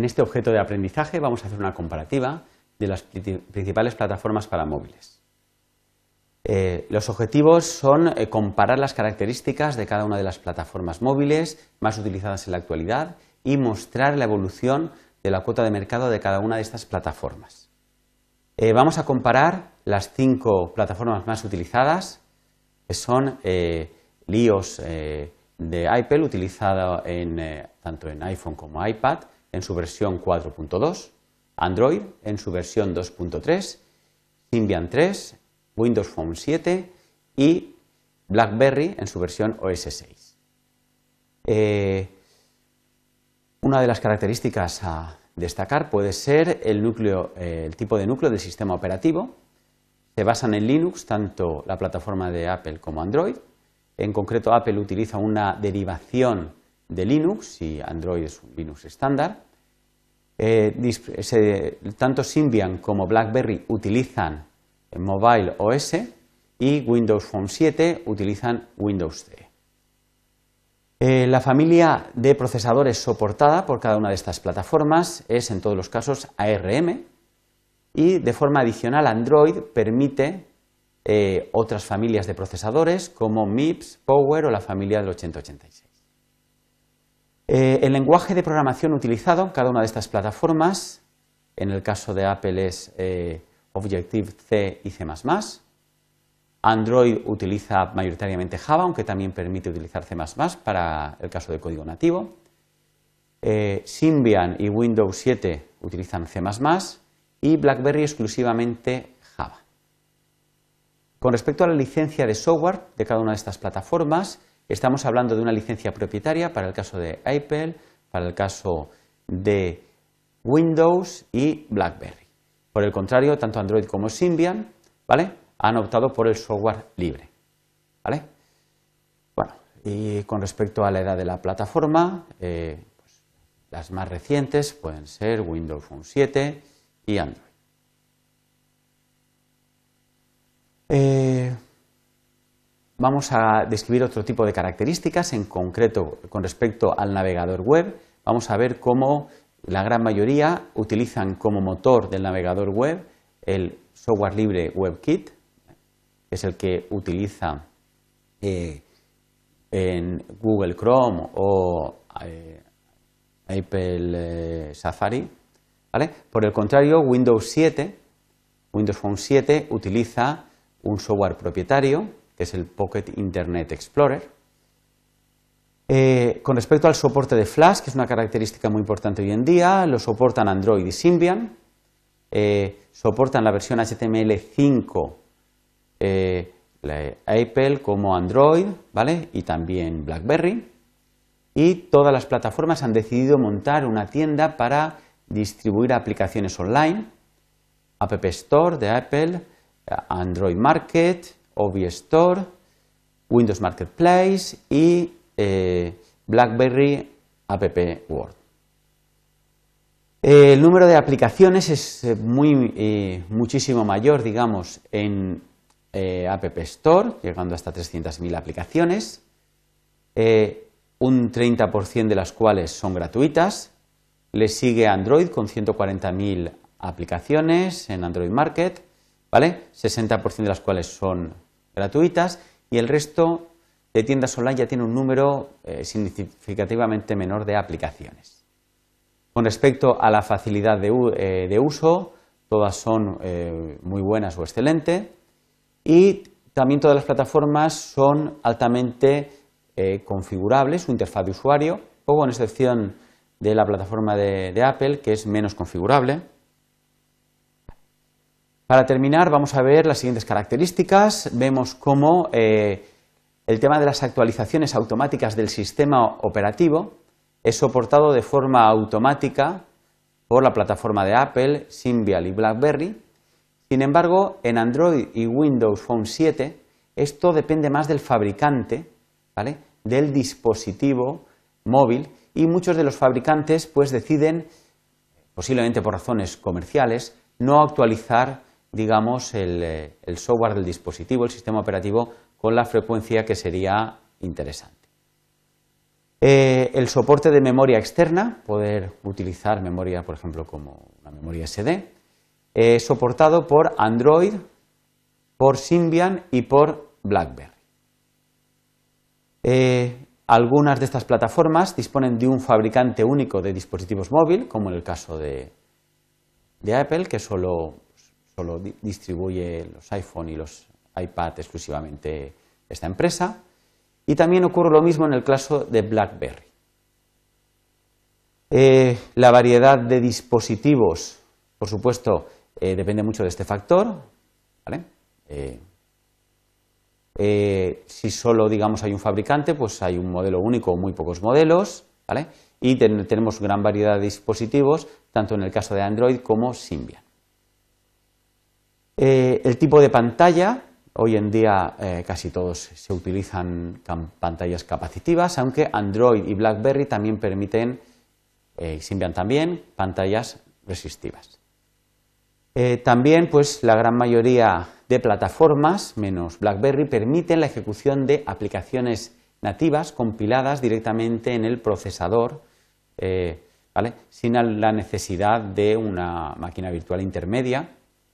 En este objeto de aprendizaje vamos a hacer una comparativa de las principales plataformas para móviles. Eh, los objetivos son eh, comparar las características de cada una de las plataformas móviles más utilizadas en la actualidad y mostrar la evolución de la cuota de mercado de cada una de estas plataformas. Eh, vamos a comparar las cinco plataformas más utilizadas, que son LIOS de Apple, utilizado tanto en iPhone como iPad, en su versión 4.2, Android en su versión 2.3, Symbian 3, Windows Phone 7 y BlackBerry en su versión OS 6. Eh, una de las características a destacar puede ser el, núcleo, eh, el tipo de núcleo del sistema operativo. Se basan en Linux tanto la plataforma de Apple como Android. En concreto, Apple utiliza una derivación de Linux y Android es un Linux estándar. Eh, tanto Symbian como BlackBerry utilizan Mobile OS y Windows Phone 7 utilizan Windows 10. Eh, la familia de procesadores soportada por cada una de estas plataformas es en todos los casos ARM y de forma adicional Android permite eh, otras familias de procesadores como MIPS, Power o la familia del 8086. Eh, el lenguaje de programación utilizado en cada una de estas plataformas, en el caso de Apple es eh, Objective-C y C++. Android utiliza mayoritariamente Java, aunque también permite utilizar C++ para el caso de código nativo. Eh, Symbian y Windows 7 utilizan C++ y BlackBerry exclusivamente Java. Con respecto a la licencia de software de cada una de estas plataformas, Estamos hablando de una licencia propietaria para el caso de Apple, para el caso de Windows y BlackBerry. Por el contrario, tanto Android como Symbian ¿vale? han optado por el software libre. ¿vale? Bueno, y con respecto a la edad de la plataforma, eh, pues, las más recientes pueden ser Windows Phone 7 y Android. Eh, vamos a describir otro tipo de características, en concreto con respecto al navegador web. Vamos a ver cómo la gran mayoría utilizan como motor del navegador web el software libre WebKit, que es el que utiliza eh, en Google Chrome o eh, Apple eh, Safari. Por el contrario, Windows 7, Windows Phone 7 utiliza un software propietario es el Pocket Internet Explorer. Eh, con respecto al soporte de Flash, que es una característica muy importante hoy en día, lo soportan Android y Symbian, eh, soportan la versión HTML5 eh, Apple como Android, ¿vale? Y también BlackBerry. Y todas las plataformas han decidido montar una tienda para distribuir aplicaciones online, App Store de Apple, Android Market, OV Store, Windows Marketplace y eh, BlackBerry App World. El número de aplicaciones es eh, muy, eh, muchísimo mayor, digamos, en App Store, llegando hasta 300.000 aplicaciones, un 30% de las cuales son gratuitas. Le sigue Android con 140.000 aplicaciones en Android Market, ¿vale? 60% de las cuales son gratuitas y el resto de tiendas online ya tiene un número eh, significativamente menor de aplicaciones. Con respecto a la facilidad de, eh, uso, todas son eh, muy buenas o excelentes y también todas las plataformas son altamente configurables, su interfaz de usuario, o con excepción de la plataforma de Apple, que es menos configurable. Para terminar, vamos a ver las siguientes características. Vemos cómo eh, el tema de las actualizaciones automáticas del sistema operativo es soportado de forma automática por la plataforma de Apple, Symbian y BlackBerry. Sin embargo, en Android y Windows Phone 7 esto depende más del fabricante, ¿vale? del dispositivo móvil y muchos de los fabricantes pues deciden, posiblemente por razones comerciales, no actualizar digamos, eh, el, software del dispositivo, el sistema operativo, con la frecuencia que sería interesante. Eh, el soporte de memoria externa, poder utilizar memoria, por ejemplo, como una memoria SD, eh, soportado por Android, por Symbian y por BlackBerry. Eh, algunas de estas plataformas disponen de un fabricante único de dispositivos móviles, como en el caso de, Apple, que solo, distribuye los iPhone y los iPad exclusivamente esta empresa. Y también ocurre lo mismo en el caso de BlackBerry. Eh, la variedad de dispositivos, por supuesto, eh, depende mucho de este factor. Eh, si solo digamos hay un fabricante, pues hay un modelo único o muy pocos modelos, Y tenemos gran variedad de dispositivos, tanto en el caso de Android como Symbian. El tipo de pantalla, hoy en día casi todos se utilizan pantallas capacitivas, aunque Android y BlackBerry también permiten, y Symbian también, pantallas resistivas. Eh, también, pues, la gran mayoría de plataformas, menos BlackBerry, permiten la ejecución de aplicaciones nativas compiladas directamente en el procesador, eh, sin la necesidad de una máquina virtual intermedia,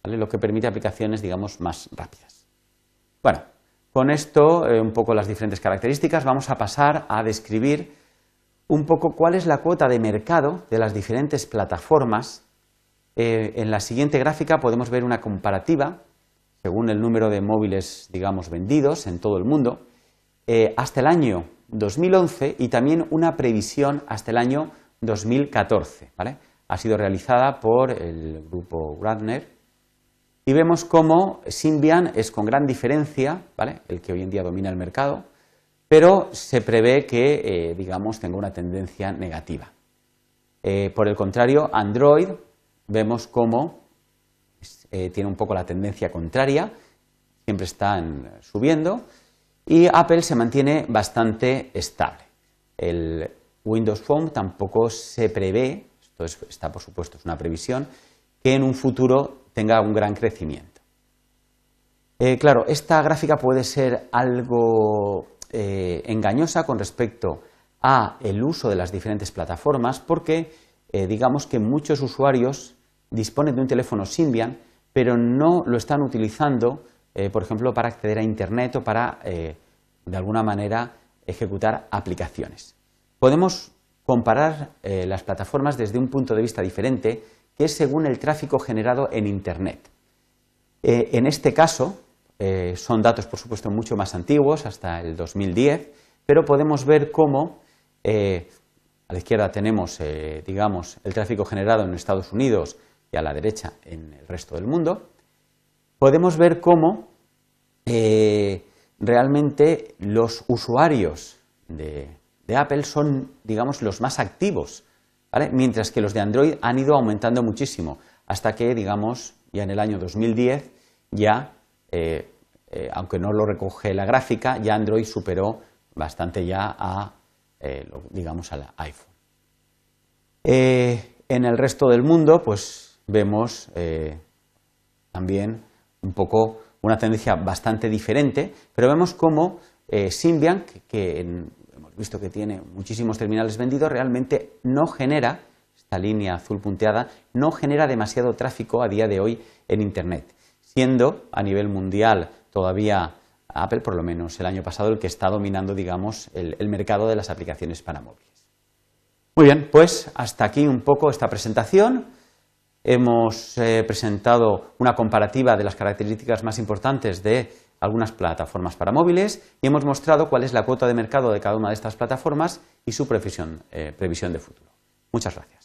lo que permite aplicaciones, digamos, más rápidas. Bueno, con esto, eh, un poco las diferentes características, vamos a pasar a describir un poco cuál es la cuota de mercado de las diferentes plataformas eh, en la siguiente gráfica podemos ver una comparativa, según el número de móviles, digamos, vendidos en todo el mundo, eh, hasta el año 2011 y también una previsión hasta el año 2014. Ha sido realizada por el grupo Gradner y vemos cómo Symbian es con gran diferencia, el que hoy en día domina el mercado, pero se prevé que, eh, digamos, tenga una tendencia negativa. por el contrario, Android vemos cómo eh, tiene un poco la tendencia contraria, siempre están subiendo, y Apple se mantiene bastante estable. El Windows Phone tampoco se prevé, esto está por supuesto, es una previsión, que en un futuro tenga un gran crecimiento. Eh, claro, esta gráfica puede ser algo eh, engañosa con respecto a el uso de las diferentes plataformas porque digamos que muchos usuarios disponen de un teléfono Symbian, pero no lo están utilizando, eh, por ejemplo, para acceder a Internet o para, eh, de alguna manera, ejecutar aplicaciones. Podemos comparar eh, las plataformas desde un punto de vista diferente, que es según el tráfico generado en Internet. en este caso, son datos, por supuesto, mucho más antiguos, hasta el 2010, pero podemos ver cómo a la izquierda tenemos, digamos, el tráfico generado en Estados Unidos y a la derecha en el resto del mundo, podemos ver cómo eh, realmente los usuarios de, Apple son, digamos, los más activos, mientras que los de Android han ido aumentando muchísimo, hasta que, digamos, ya en el año 2010, ya, eh, eh, aunque no lo recoge la gráfica, ya Android superó bastante ya a, digamos, al iPhone. en el resto del mundo, pues vemos eh, también un poco una tendencia bastante diferente, pero vemos como eh, Symbian, que, hemos visto que tiene muchísimos terminales vendidos, realmente no genera, esta línea azul punteada, no genera demasiado tráfico a día de hoy en Internet, siendo a nivel mundial todavía Apple, por lo menos el año pasado, el que está dominando, digamos, el mercado de las aplicaciones para móviles. Muy bien, pues hasta aquí un poco esta presentación. Hemos eh, presentado una comparativa de las características más importantes de algunas plataformas para móviles y hemos mostrado cuál es la cuota de mercado de cada una de estas plataformas y su previsión, eh, previsión de futuro. Muchas gracias.